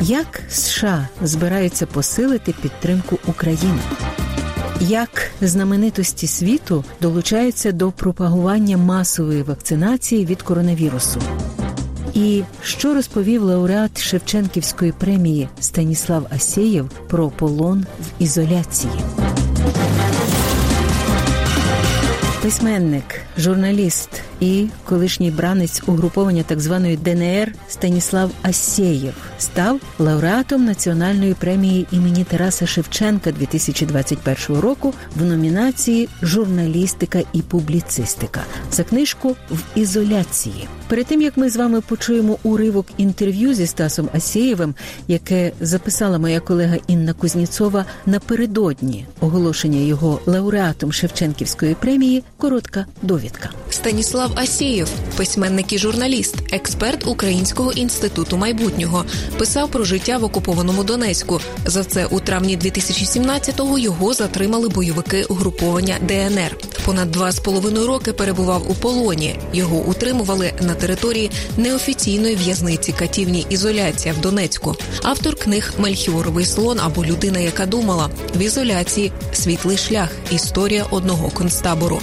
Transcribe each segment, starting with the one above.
Як США збираються посилити підтримку України? Як знаменитості світу долучаються до пропагування масової вакцинації від коронавірусу? І що розповів лауреат Шевченківської премії Станіслав Асєєв про полон в ізоляції? Письменник, журналіст і колишній бранець угруповання так званої ДНР Станіслав Асєєв став лауреатом національної премії імені Тараса Шевченка 2021 року в номінації Журналістика і публіцистика за книжку в ізоляції. Перед тим як ми з вами почуємо уривок інтерв'ю зі Стасом Асєєвим, яке записала моя колега Інна Кузніцова напередодні оголошення його лауреатом Шевченківської премії. Коротка довідка. Станіслав Асєєв, письменник і журналіст, експерт Українського інституту майбутнього, писав про життя в окупованому Донецьку. За це у травні 2017-го його затримали бойовики угруповання ДНР. Понад два з половиною роки перебував у полоні. Його утримували на території неофіційної в'язниці катівні ізоляція в Донецьку. Автор книг Мельхіоровий слон або людина, яка думала в ізоляції світлий шлях. Історія одного концтабору.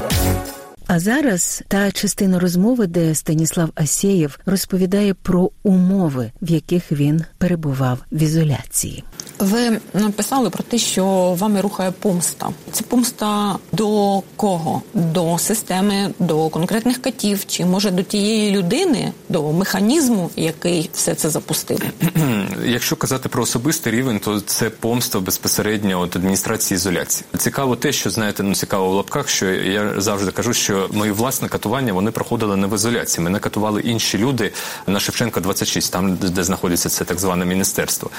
А зараз та частина розмови, де Станіслав Асєєв розповідає про умови, в яких він перебував в ізоляції. Ви написали про те, що вами рухає помста. Це помста до кого? До системи, до конкретних катів, чи може до тієї людини, до механізму, який все це запустив? Якщо казати про особистий рівень, то це помста безпосередньо від адміністрації ізоляції. Цікаво те, що знаєте, ну цікаво в лапках, що я завжди кажу, що мої власне катування вони проходили не в ізоляції. Мене катували інші люди на Шевченка 26, там де знаходиться це так зване міністерство.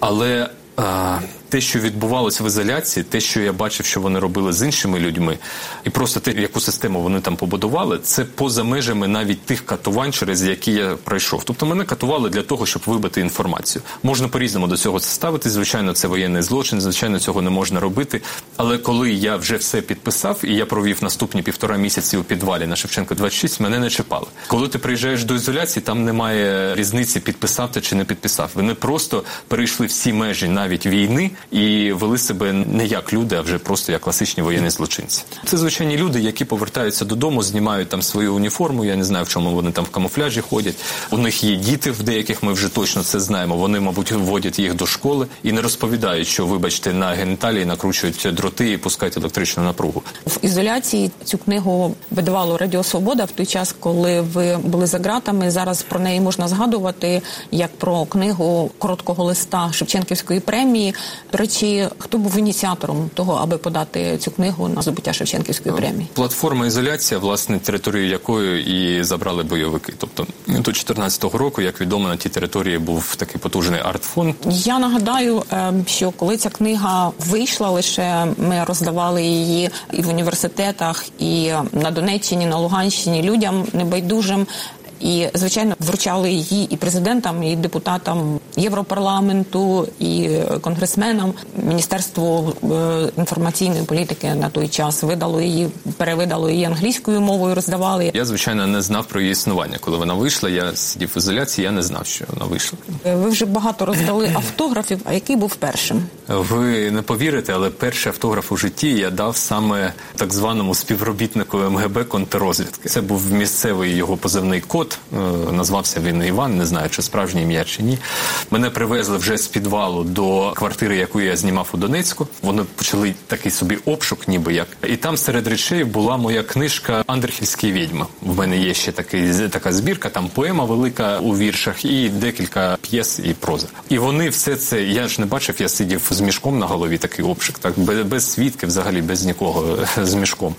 Але а, те, що відбувалося в ізоляції, те, що я бачив, що вони робили з іншими людьми, і просто те, яку систему вони там побудували, це поза межами навіть тих катувань, через які я пройшов. Тобто мене катували для того, щоб вибити інформацію. Можна по-різному до цього ставити. Звичайно, це воєнний злочин, звичайно, цього не можна робити. Але коли я вже все підписав і я провів наступні півтора місяці у підвалі на Шевченко 26, мене не чіпали. Коли ти приїжджаєш до ізоляції, там немає різниці підписав ти чи не підписав. Вони просто перейшли всі межі навіть війни і вели себе не як люди, а вже просто як класичні воєнні злочинці. Це звичайні люди, які повертаються додому, знімають там свою уніформу. Я не знаю, в чому вони там в камуфляжі ходять. У них є діти, в деяких ми вже точно це знаємо. Вони, мабуть, вводять їх до школи і не розповідають, що, вибачте, на геніталії накручують дроти і пускають електричну напругу. В ізоляції цю книгу видавало Радіо Свобода в той час, коли ви були за ґратами. Зараз про неї можна згадувати як про книгу короткого листа Шевченківської премії. До речі, хто був ініціатором того, аби подати цю книгу на здобуття Шевченківської премії? Платформа ізоляція, власне, територію якої і забрали бойовики. Тобто до 2014 року, як відомо, на тій території був такий потужний артфонд. Я нагадаю, що коли ця книга вийшла, лише ми роздавали її і в університетах, і на Донеччині, на Луганщині людям небайдужим. І звичайно вручали її і президентам, і депутатам Європарламенту, і конгресменам. Міністерство інформаційної політики на той час видало її, перевидало її англійською мовою. Роздавали. Я звичайно не знав про її існування. Коли вона вийшла, я сидів в ізоляції. Я не знав, що вона вийшла. Ви вже багато роздали автографів. А який був першим? Ви не повірите, але перший автограф у житті я дав саме так званому співробітнику МГБ контррозвідки. Це був місцевий його позивний код. Назвався він Іван, не знаю, чи справжнє ім'я чи ні. Мене привезли вже з підвалу до квартири, яку я знімав у Донецьку. Вони почали такий собі обшук, ніби як. І там серед речей була моя книжка Андрехівські відьми. В мене є ще такий така збірка, там поема велика у віршах і декілька п'єс і проза. І вони все це я ж не бачив, я сидів з мішком на голові, такий обшук, так без, свідків, взагалі без нікого з мішком.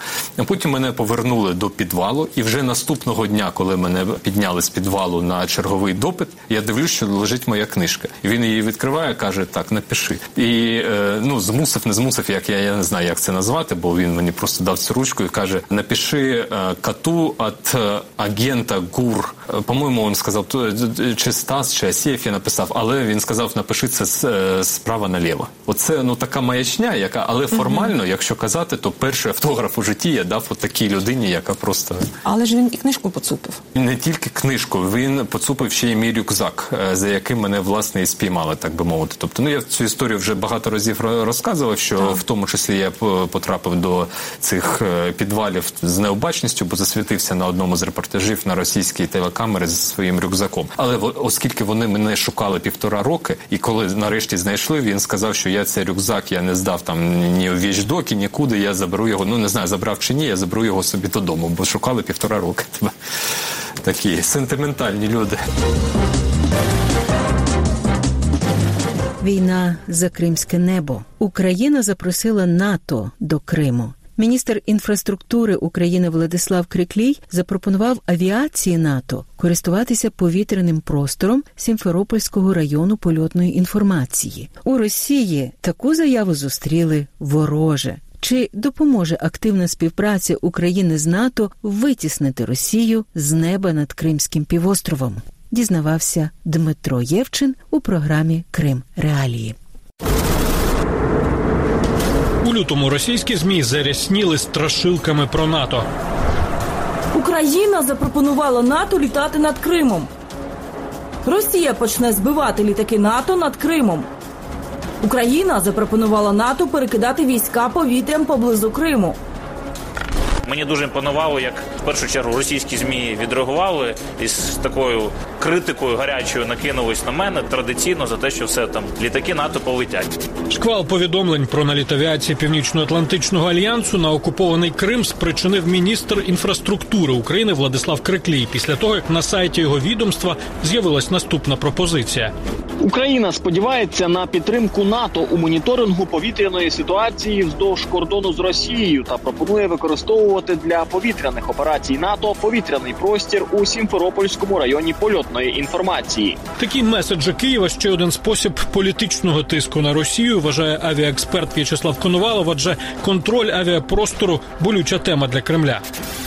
Потім мене повернули до підвалу, і вже наступного дня, коли мене підняли з підвалу на черговий допит. Я дивлюсь, що лежить моя книжка. І Він її відкриває, каже: Так, напиши. І е, ну змусив, не змусив, як я, я не знаю, як це назвати, бо він мені просто дав цю ручку і каже: Напиши е, коту від агента ГУР. По-моєму, він сказав, чи Стас, чи Асєєв я написав, але він сказав, напиши це справа наліво. Оце ну така маячня, яка, але формально, якщо казати, то перший автограф у житті я дав от такій людині, яка просто але ж він і книжку поцупив. Не тільки книжку, він поцупив ще й мій рюкзак, е, за яким мене власне і спіймали, так би мовити. Тобто, ну я цю історію вже багато разів розказував, що так. в тому числі я потрапив до цих е, підвалів з необачністю, бо засвітився на одному з репортажів на російській телекамері зі своїм рюкзаком. Але оскільки вони мене шукали півтора роки, і коли нарешті знайшли, він сказав, що я цей рюкзак я не здав там ні у вічдокі, нікуди. Я заберу його. Ну не знаю, забрав чи ні. Я заберу його собі додому, бо шукали півтора роки. Тебе Такі сентиментальні люди. Війна за кримське небо. Україна запросила НАТО до Криму. Міністр інфраструктури України Владислав Криклій запропонував авіації НАТО користуватися повітряним простором Сімферопольського району польотної інформації. У Росії таку заяву зустріли вороже. Чи допоможе активна співпраця України з НАТО витіснити Росію з неба над Кримським півостровом? Дізнавався Дмитро Євчин у програмі Крим Реалії. У лютому російські змі зарясніли страшилками про НАТО. Україна запропонувала НАТО літати над Кримом. Росія почне збивати літаки НАТО над Кримом. Україна запропонувала НАТО перекидати війська повітрям поблизу Криму. Мені дуже імпонувало, як в першу чергу російські змі відреагували і з такою критикою гарячою накинулись на мене традиційно за те, що все там літаки НАТО полетять. Шквал повідомлень про наліт авіації Північно-Атлантичного альянсу на окупований Крим спричинив міністр інфраструктури України Владислав Криклій після того, як на сайті його відомства з'явилась наступна пропозиція. Україна сподівається на підтримку НАТО у моніторингу повітряної ситуації вздовж кордону з Росією та пропонує використовувати для повітряних операцій НАТО повітряний простір у Сімферопольському районі польотної інформації. Такі меседжі Києва ще один спосіб політичного тиску на Росію. Вважає авіаексперт В'ячеслав Коновалов, адже контроль авіапростору болюча тема для Кремля.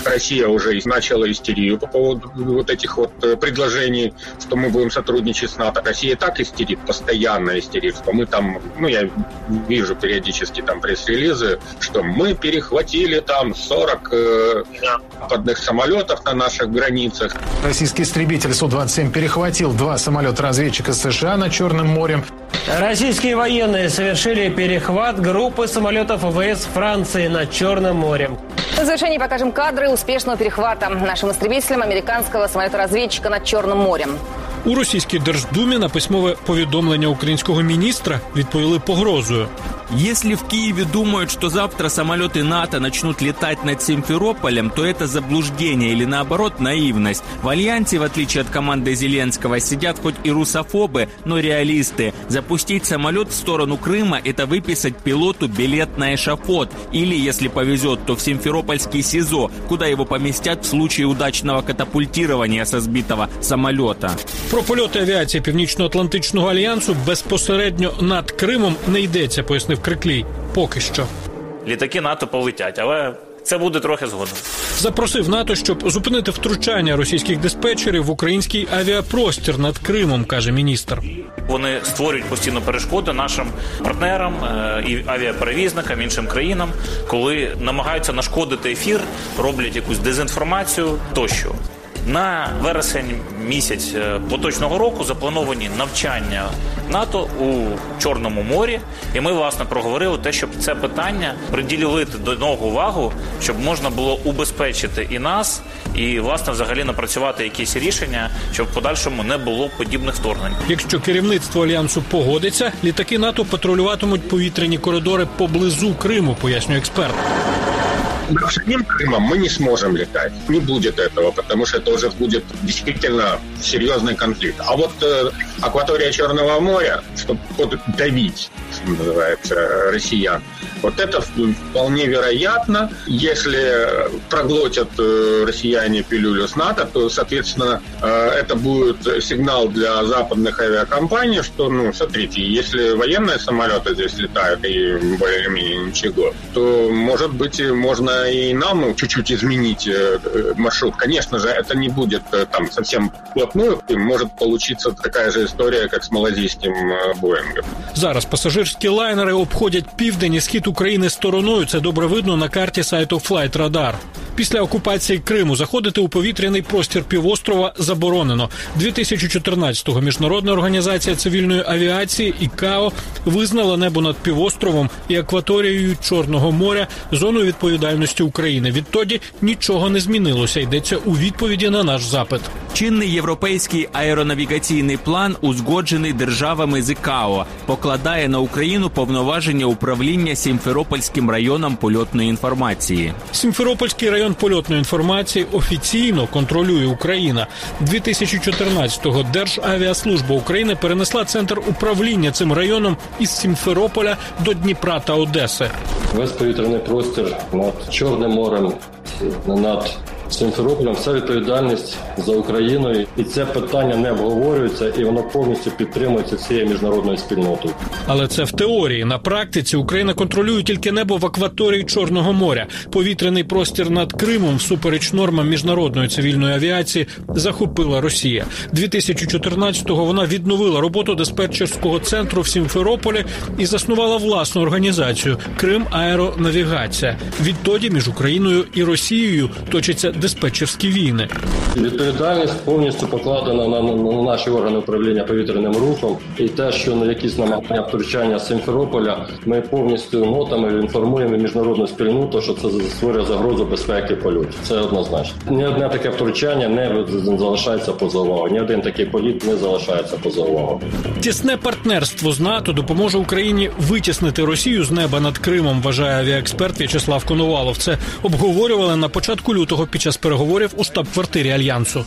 Росія вже почала істерію по поводу вот этих вот э, предложений, що ми будемо сотрудничать з НАТО. Росія так истерит, постоянно истерит, что мы там, ну, я вижу периодически там пресс-релизы, что мы перехватили там 40 э, западных самолетов на наших границах. Российский истребитель Су-27 перехватил два самолета-разведчика США над Черным морем. Российские военные совершили перехват группы самолетов ВВС Франции над Черным морем. В завершении покажем кадры успешного перехвата нашим истребителем американского самолета-разведчика над Черным морем. У російській держдумі на письмове повідомлення українського міністра відповіли погрозою. Если в Киеве думают, что завтра самолеты НАТО начнут летать над Симферополем, то это заблуждение или наоборот наивность. В Альянсе, в отличие от команды Зеленского, сидят хоть и русофобы, но реалисты. Запустить самолет в сторону Крыма – это выписать пилоту билет на эшафот. Или, если повезет, то в Симферопольский СИЗО, куда его поместят в случае удачного катапультирования со сбитого самолета. Про польоти авіації Північно-Атлантичного альянсу безпосередньо над Кримом не йдеться, пояснив Криклій. Поки що. Літаки НАТО полетять, але це буде трохи згодом. Запросив НАТО, щоб зупинити втручання російських диспетчерів в український авіапростір над Кримом, каже міністр. Вони створюють постійно перешкоди нашим партнерам е, і авіаперевізникам іншим країнам, коли намагаються нашкодити ефір, роблять якусь дезінформацію тощо. На вересень місяць е, поточного року заплановані навчання НАТО у Чорному морі, і ми власне проговорили те, щоб це питання приділити до нього увагу, щоб можна було убезпечити і нас, і власне взагалі напрацювати якісь рішення, щоб в подальшому не було подібних вторгнень. Якщо керівництво альянсу погодиться, літаки НАТО патрулюватимуть повітряні коридори поблизу Криму, пояснює експерт. Над самим Крымом мы не сможем летать. Не будет этого, потому что это уже будет действительно серьезный конфликт. А вот э, акватория Черного моря, чтобы давить, что называется, россиян, вот это вполне вероятно. Если проглотят э, россияне пилюлю с НАТО, то, соответственно, э, это будет сигнал для западных авиакомпаний, что, ну, смотрите, если военные самолеты здесь летают и более-менее ничего, то, может быть, можно и нам чуть-чуть изменить э, маршрут. Конечно же, это не будет там совсем вплотную, и может получиться такая же история, как с малазийским Боингом. Зараз пасажирські лайнери обходять південь і схід України стороною. Це добре видно на карті сайту Flight Radar. Після окупації Криму заходити у повітряний простір півострова заборонено. 2014-го міжнародна організація цивільної авіації ІКАО визнала небо над півостровом і акваторією Чорного моря зоною відповідальності України. Відтоді нічого не змінилося. Йдеться у відповіді на наш запит. Чинний європейський аеронавігаційний план, узгоджений державами з ІКАО, покладає на Україну повноваження управління Сімферопольським районом польотної інформації. Сімферопольський район польотної інформації офіційно контролює Україна. 2014-го Державіаслужба України перенесла центр управління цим районом із Сімферополя до Дніпра та Одеси. Весь повітряний простір над Чорним морем над Симферополем вся відповідальність за Україною, і це питання не обговорюється, і воно повністю підтримується цією міжнародною спільнотою. Але це в теорії. На практиці Україна контролює тільки небо в акваторії Чорного моря. Повітряний простір над Кримом, всупереч нормам міжнародної цивільної авіації, захопила Росія. 2014-го вона відновила роботу диспетчерського центру в Сімферополі і заснувала власну організацію Крим Аеронавігація. Відтоді між Україною і Росією точиться диспетчерські війни. Відповідальність повністю покладена на, на, на наші органи управління повітряним рухом, і те, що на якісь намагання втручання Симферополя, ми повністю нотами інформуємо міжнародну спільноту, що це створює загрозу безпеки польотів. Це однозначно. Ні одне таке втручання не залишається поза увагою. Ні один такий політ не залишається поза увагою. Тісне партнерство з НАТО допоможе Україні витіснити Росію з неба над Кримом. Вважає авіаексперт В'ячеслав Коновалов. Це обговорювали на початку лютого під час переговорів у штаб-квартирі альянсу.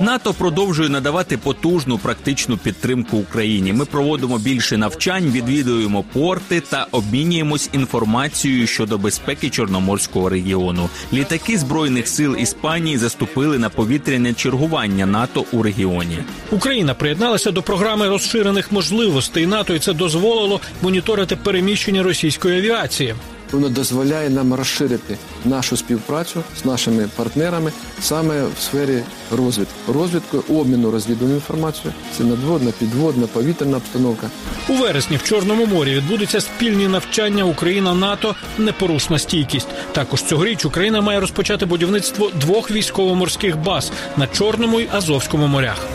НАТО продовжує надавати потужну практичну підтримку Україні. Ми проводимо більше навчань, відвідуємо порти та обмінюємось інформацією щодо безпеки Чорноморського регіону. Літаки збройних сил Іспанії заступили на повітряне чергування НАТО у регіоні. Україна приєдналася до програми розширених можливостей НАТО, і це дозволило моніторити переміщення російської авіації. Воно дозволяє нам розширити нашу співпрацю з нашими партнерами саме в сфері розвідки, розвідку, обміну розвідувальною інформацією. Це надводна, підводна, повітряна обстановка. У вересні в Чорному морі відбудуться спільні навчання Україна НАТО непорушна стійкість. Також цьогоріч Україна має розпочати будівництво двох військово-морських баз на Чорному й Азовському морях.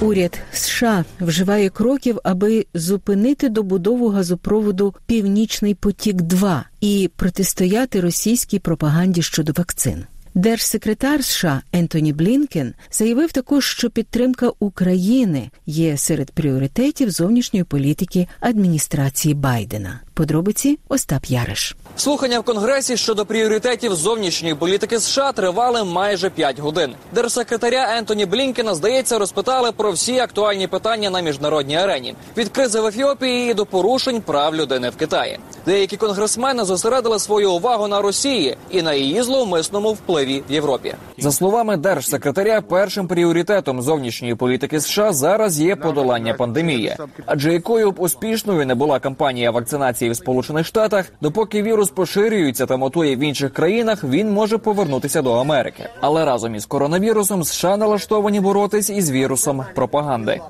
Уряд США вживає кроків, аби зупинити добудову газопроводу Північний потік 2 і протистояти російській пропаганді щодо вакцин. Держсекретар США Ентоні Блінкен заявив також, що підтримка України є серед пріоритетів зовнішньої політики адміністрації Байдена. Подробиці Остап Яриш. Слухання в конгресі щодо пріоритетів зовнішньої політики США тривали майже 5 годин. Держсекретаря Ентоні Блінкена здається розпитали про всі актуальні питання на міжнародній арені від кризи в Ефіопії до порушень прав людини в Китаї. Деякі конгресмени зосередили свою увагу на Росії і на її зловмисному впливі в Європі. За словами держсекретаря, першим пріоритетом зовнішньої політики США зараз є подолання пандемії. Адже якою б успішною не була кампанія вакцинації в Сполучених Штатах, допоки вірус поширюється та мотує в інших країнах, він може повернутися до Америки. Але разом із коронавірусом США налаштовані боротись із вірусом пропаганди.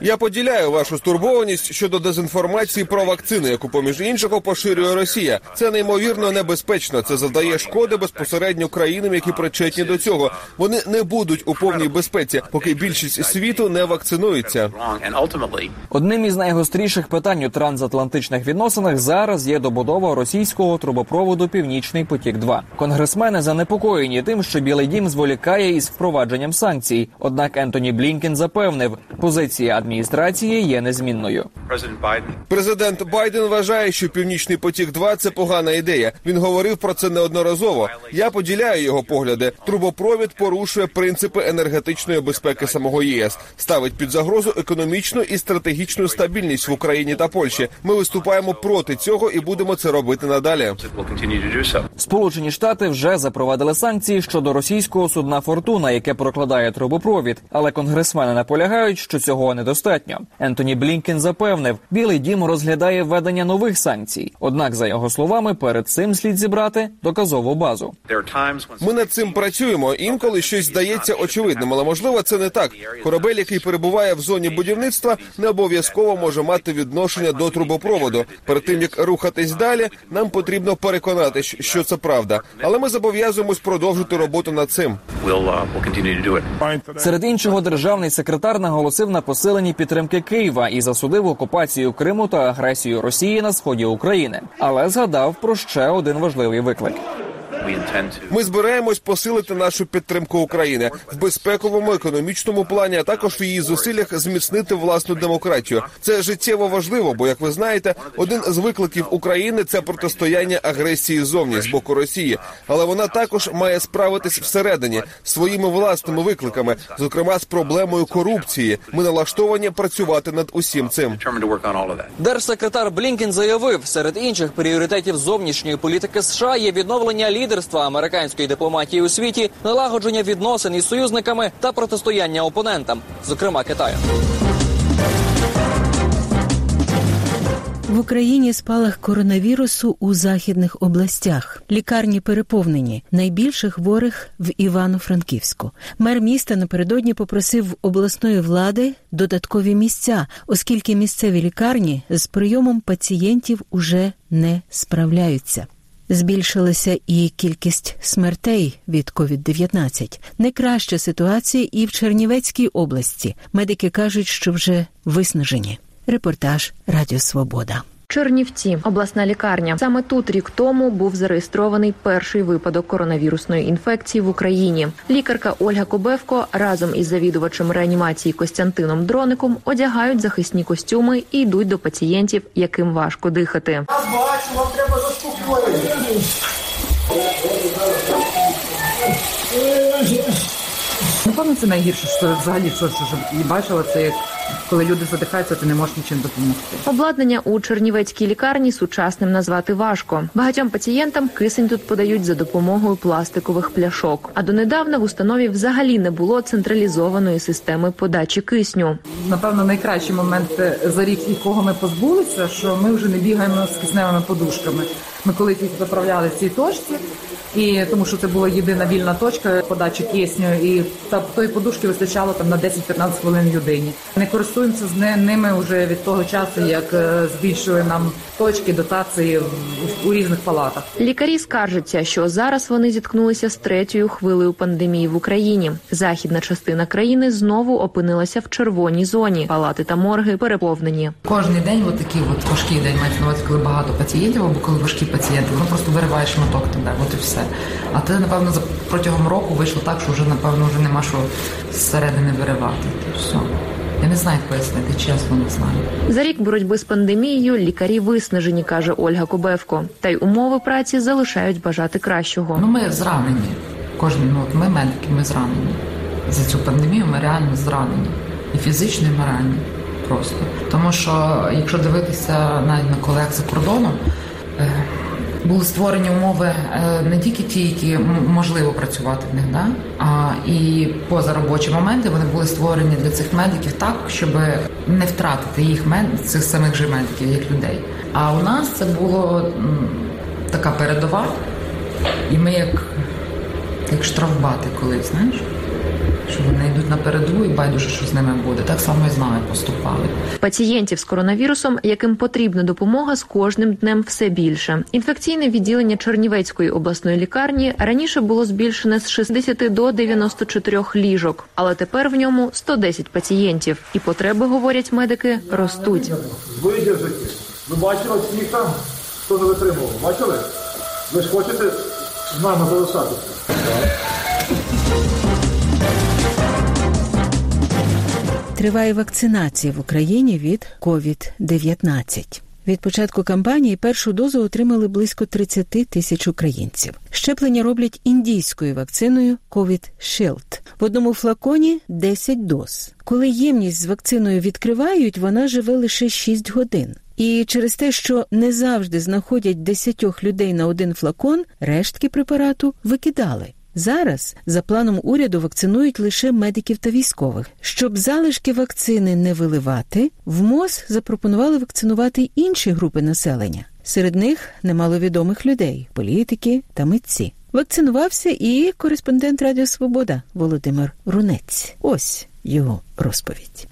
Я поділяю вашу стурбованість щодо дезінформації про вакцини, яку поміж іншого поширює Росія. Це неймовірно небезпечно. Це завдає шкоди безпосередньо країнам, які причетні до цього. Вони не будуть у повній безпеці, поки більшість світу не вакцинується. Одним із найгостріших питань у трансатлантичній північно-атлантичних відносинах зараз є добудова російського трубопроводу Північний потік. 2 конгресмени занепокоєні тим, що Білий Дім зволікає із впровадженням санкцій. Однак Ентоні Блінкен запевнив, позиція адміністрації є незмінною. Президент Байден вважає, що північний потік 2 це погана ідея. Він говорив про це неодноразово. Я поділяю його погляди. Трубопровід порушує принципи енергетичної безпеки самого ЄС, ставить під загрозу економічну і стратегічну стабільність в Україні та Польщі. Ми виступаємо проти цього і будемо це робити надалі. Сполучені Штати вже запровадили санкції щодо російського судна Фортуна, яке прокладає трубопровід. Але конгресмени наполягають, що цього недостатньо. Ентоні Блінкен запевнив, Білий Дім розглядає введення нових санкцій. Однак, за його словами, перед цим слід зібрати доказову базу. Ми над цим працюємо. Інколи щось здається очевидним, але можливо це не так. Корабель, який перебуває в зоні будівництва, не обов'язково може мати відношення до трубопроводу. Перед тим як рухатись далі, нам потрібно переконати, що це правда. Але ми зобов'язуємось продовжити роботу над цим. Серед іншого, державний секретар наголосив на посиленні підтримки Києва і засудив окупацію Криму та агресію Росії на сході України, але згадав про ще один важливий виклик. Ми збираємось посилити нашу підтримку України в безпековому економічному плані, а також в її зусиллях зміцнити власну демократію. Це життєво важливо, бо як ви знаєте, один з викликів України це протистояння агресії зовні з боку Росії, але вона також має справитись всередині своїми власними викликами, зокрема з проблемою корупції. Ми налаштовані працювати над усім цим. Держсекретар Блінкен заявив, серед інших пріоритетів зовнішньої політики США є відновлення лідерства американської дипломатії у світі, налагодження відносин із союзниками та протистояння опонентам, зокрема Китаю. В Україні спалах коронавірусу у західних областях. Лікарні переповнені. Найбільше хворих в Івано-Франківську. Мер міста напередодні попросив обласної влади додаткові місця, оскільки місцеві лікарні з прийомом пацієнтів уже не справляються. Збільшилася і кількість смертей від COVID-19. Найкраща ситуація і в Чернівецькій області. Медики кажуть, що вже виснажені. Репортаж Радіо Свобода. Чернівці, обласна лікарня. Саме тут рік тому був зареєстрований перший випадок коронавірусної інфекції в Україні. Лікарка Ольга Кобевко разом із завідувачем реанімації Костянтином Дроником одягають захисні костюми і йдуть до пацієнтів, яким важко дихати. Я бачу, вам треба заспокоїтися. Напевно, це найгірше, що взагалі що, що, що і бачила це, як коли люди задихаються, ти не можеш нічим допомогти. Обладнання у Чернівецькій лікарні сучасним назвати важко. Багатьом пацієнтам кисень тут подають за допомогою пластикових пляшок. А донедавна в установі взагалі не було централізованої системи подачі кисню. Напевно, найкращий момент за рік, якого ми позбулися, що ми вже не бігаємо з кисневими подушками. Ми колись їх заправляли в цій точці. І тому, що це була єдина вільна точка подачі кисню, і та тої подушки вистачало там на 10-15 хвилин людині. Не користуємося з ними вже від того часу, як збільшує нам точки дотації в, у різних палатах. Лікарі скаржаться, що зараз вони зіткнулися з третьою хвилею пандемії в Україні. Західна частина країни знову опинилася в червоній зоні. Палати та морги переповнені. Кожний день, от такий от важкий день, мається на увазі, коли багато пацієнтів, або коли важкі пацієнти, воно просто вириває шматок тебе. От і все. А це, напевно, протягом року вийшло так, що вже напевно вже нема що зсередини виривати. Все. Я не знаю, як пояснити, чесно не знаю. За рік боротьби з пандемією лікарі виснажені, каже Ольга Кобевко. Та й умови праці залишають бажати кращого. Ну ми зранені. Кожен ну, от ми медики, ми зранені. За цю пандемію ми реально зранені. І фізично, і морально. Просто. Тому що, якщо дивитися навіть на колег за кордоном. Е- були створені умови не тільки ті, які можливо працювати в них, да? а і позаробочі моменти вони були створені для цих медиків так, щоб не втратити їх мед... цих самих же медиків, як людей. А у нас це було така передова, і ми як, як штрафбати колись, знаєш. Що вони йдуть на передову і байдуже, що з ними буде. Так само і з нами поступали. Пацієнтів з коронавірусом, яким потрібна допомога, з кожним днем все більше. Інфекційне відділення Чернівецької обласної лікарні раніше було збільшене з 60 до 94 ліжок, але тепер в ньому 110 пацієнтів. І потреби, говорять медики, ростуть. Ви бачили всіх там, хто не витримував? Бачили? Ви ж хочете з нами залишатися? Триває вакцинація в Україні від COVID-19. Від початку кампанії першу дозу отримали близько 30 тисяч українців. Щеплення роблять індійською вакциною COVID Shield. В одному флаконі 10 доз. Коли ємність з вакциною відкривають, вона живе лише 6 годин. І через те, що не завжди знаходять 10 людей на один флакон, рештки препарату викидали. Зараз за планом уряду вакцинують лише медиків та військових. Щоб залишки вакцини не виливати, в МОЗ запропонували вакцинувати інші групи населення. Серед них немало відомих людей, політики та митці. Вакцинувався і кореспондент Радіо Свобода Володимир Рунець. Ось його розповідь.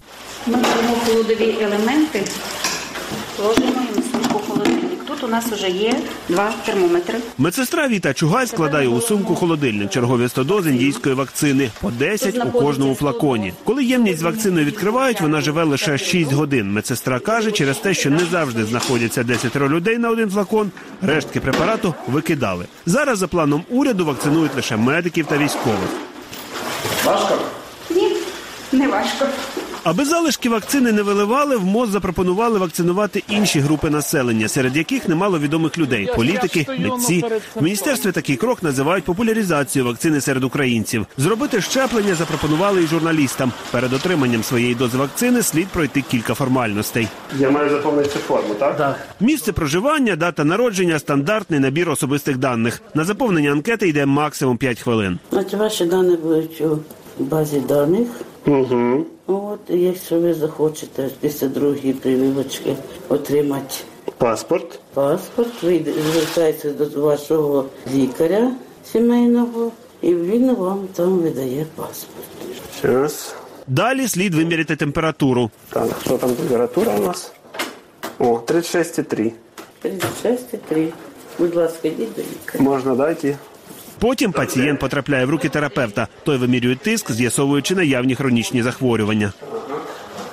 Ми беремо холодові елементи, ложимо їм сумку холодильник. Тут у нас вже є два термометри. Медсестра Віта Чугай складає у сумку холодильник чергові 100 доз індійської вакцини по 10 у кожному флаконі. Коли ємність з вакциною відкривають, вона живе лише 6 годин. Медсестра каже, через те, що не завжди знаходяться 10 людей на один флакон, рештки препарату викидали. Зараз за планом уряду вакцинують лише медиків та військових. Важко? Ні, не важко. Аби залишки вакцини не виливали, в МОЗ запропонували вакцинувати інші групи населення, серед яких немало відомих людей політики, митці. В міністерстві такий крок називають популяризацією вакцини серед українців. Зробити щеплення запропонували і журналістам. Перед отриманням своєї дози вакцини слід пройти кілька формальностей. Я маю заповнити форму, так? Так. Місце проживання, дата народження, стандартний набір особистих даних. На заповнення анкети йде максимум 5 хвилин. От ваші дані будуть у базі даних. Угу. От, якщо ви захочете після другої прививочки отримати Паспорт. паспорт, ви звертаєтеся до вашого лікаря сімейного, і він вам там видає паспорт. Зараз. Далі слід виміряти температуру. Так, що там температура у нас? О, 36,3. 36,3. Будь ласка, йдіть до лікаря. Можна дати. Потім пацієнт потрапляє в руки терапевта. Той вимірює тиск, з'ясовуючи наявні хронічні захворювання.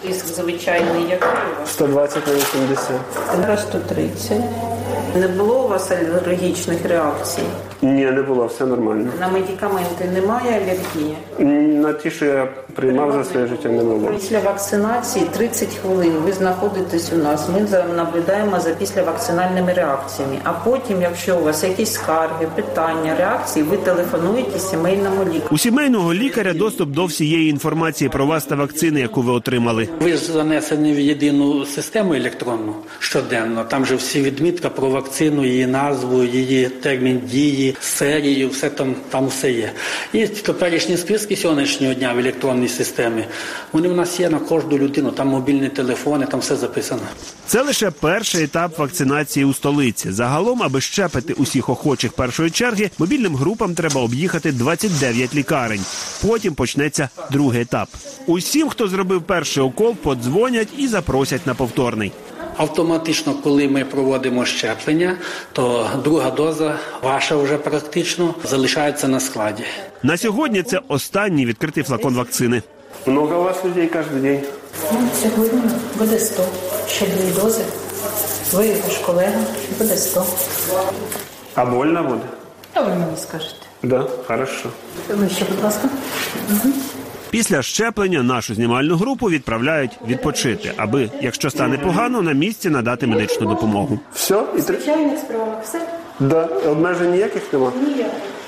Тиск звичайний який у вас? 120 на 80. Зараз 130. Не було у вас алергічних реакцій? Ні, не було, все нормально. На медикаменти немає алергії? На ті, що я приймав за своє життя, не було. Після вакцинації 30 хвилин ви знаходитесь у нас. Ми наблюдаємо за післявакцинальними реакціями. А потім, якщо у вас якісь скарги, питання, реакції, ви телефонуєте сімейному лікарю. У сімейного лікаря доступ до всієї інформації про вас та вакцини, яку ви отримали. Ви ж занесені в єдину систему електронну щоденно. Там же всі відмітка про вакцину, її назву, її термін дії, серію, все там, там все є. І теперішні списки сьогоднішнього дня в електронній системі. Вони в нас є на кожну людину. Там мобільні телефони, там все записано. Це лише перший етап вакцинації у столиці. Загалом, аби щепити усіх охочих першої черги, мобільним групам треба об'їхати 29 лікарень. Потім почнеться другий етап. Усім, хто зробив перший укол, подзвонять і запросять на повторний. Автоматично, коли ми проводимо щеплення, то друга доза ваша вже практично залишається на складі. На сьогодні це останній відкритий флакон вакцини. Много у вас людей кожен день? Ну, сьогодні буде 100. Ще дві дози. Ви ваш колега, буде 100. А больно буде? А ви мені скажете. Да, хорошо. Ви ще, будь ласка. Після щеплення нашу знімальну групу відправляють відпочити, аби, якщо стане погано, на місці надати медичну допомогу. Все? І три... Звичайних справах. Все? Да. Обмежень ніяких нема? Ніяких.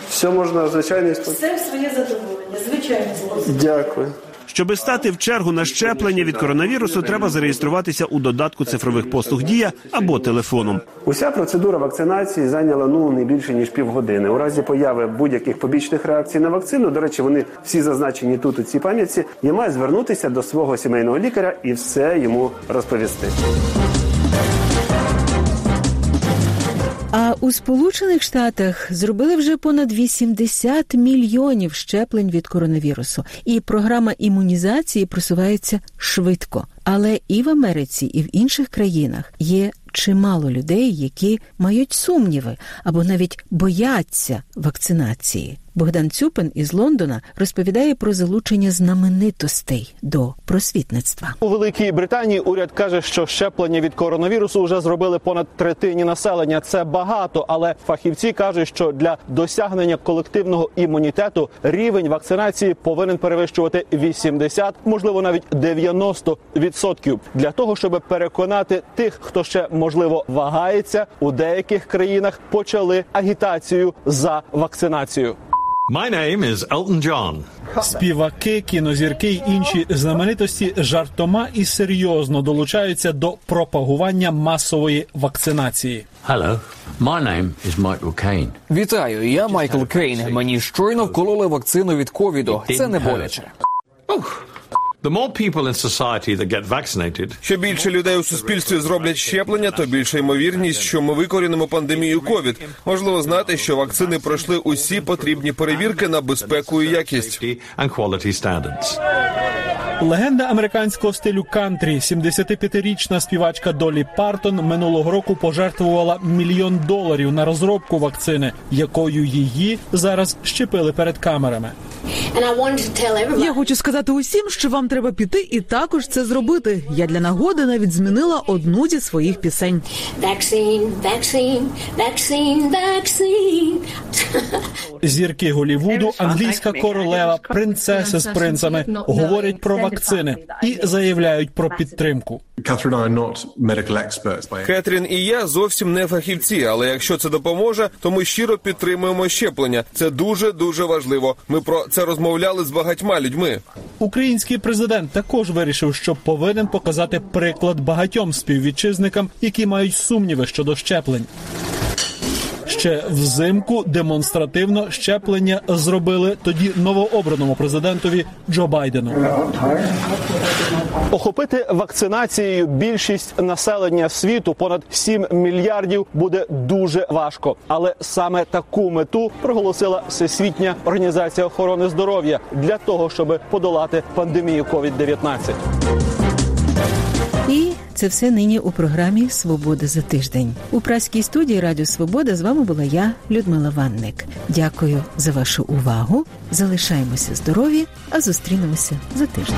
Все можна звичайно. Все в своє задоволення. Звичайний спосіб. Дякую. Щоби стати в чергу на щеплення від коронавірусу, треба зареєструватися у додатку цифрових послуг Дія або телефоном. Уся процедура вакцинації зайняла ну не більше ніж півгодини. У разі появи будь-яких побічних реакцій на вакцину, до речі, вони всі зазначені тут у цій пам'ятці. Я маю звернутися до свого сімейного лікаря і все йому розповісти. А у Сполучених Штатах зробили вже понад 80 мільйонів щеплень від коронавірусу, і програма імунізації просувається швидко. Але і в Америці, і в інших країнах є чимало людей, які мають сумніви або навіть бояться вакцинації. Богдан Цюпин із Лондона розповідає про залучення знаменитостей до просвітництва. У Великій Британії уряд каже, що щеплення від коронавірусу вже зробили понад третині населення. Це багато, але фахівці кажуть, що для досягнення колективного імунітету рівень вакцинації повинен перевищувати 80, можливо, навіть 90%. Для того щоб переконати тих, хто ще можливо вагається, у деяких країнах почали агітацію за вакцинацію. My name is Elton John. Співаки, кінозірки й інші знаменитості жартома і серйозно долучаються до пропагування масової вакцинації. Hello, my name is Michael Caine. Вітаю, я Майкл Кейн. Мені щойно вкололи вакцину від ковіду. Це не боляче. The Що більше людей у суспільстві зроблять щеплення, то більша ймовірність, що ми викорінимо пандемію ковід. Важливо знати, що вакцини пройшли усі потрібні перевірки на безпеку і якість. Легенда американського стилю кантрі, 75-річна співачка Долі Партон минулого року пожертвувала мільйон доларів на розробку вакцини, якою її зараз щепили перед камерами. Я хочу сказати усім, що вам треба піти і також це зробити. Я для нагоди навіть змінила одну зі своїх пісень. Vaccine, vaccine, vaccine, vaccine. Зірки Голівуду, англійська королева, принцеси з принцами говорять про вакцини і заявляють про підтримку. Catherine and I are not medical experts by Кетрін і я зовсім не фахівці, але якщо це допоможе, то ми щиро підтримуємо щеплення. Це дуже дуже важливо. Ми про це розмовляли з багатьма людьми. Український президент також вирішив, що повинен показати приклад багатьом співвітчизникам, які мають сумніви щодо щеплень. Ще взимку демонстративно щеплення зробили тоді новообраному президентові Джо Байдену. Охопити вакцинацією більшість населення світу понад 7 мільярдів буде дуже важко. Але саме таку мету проголосила Всесвітня організація охорони здоров'я для того, щоб подолати пандемію COVID-19. І це все нині у програмі Свобода за тиждень. У праській студії Радіо Свобода з вами була я, Людмила Ванник. Дякую за вашу увагу. Залишаємося здорові, а зустрінемося за тиждень.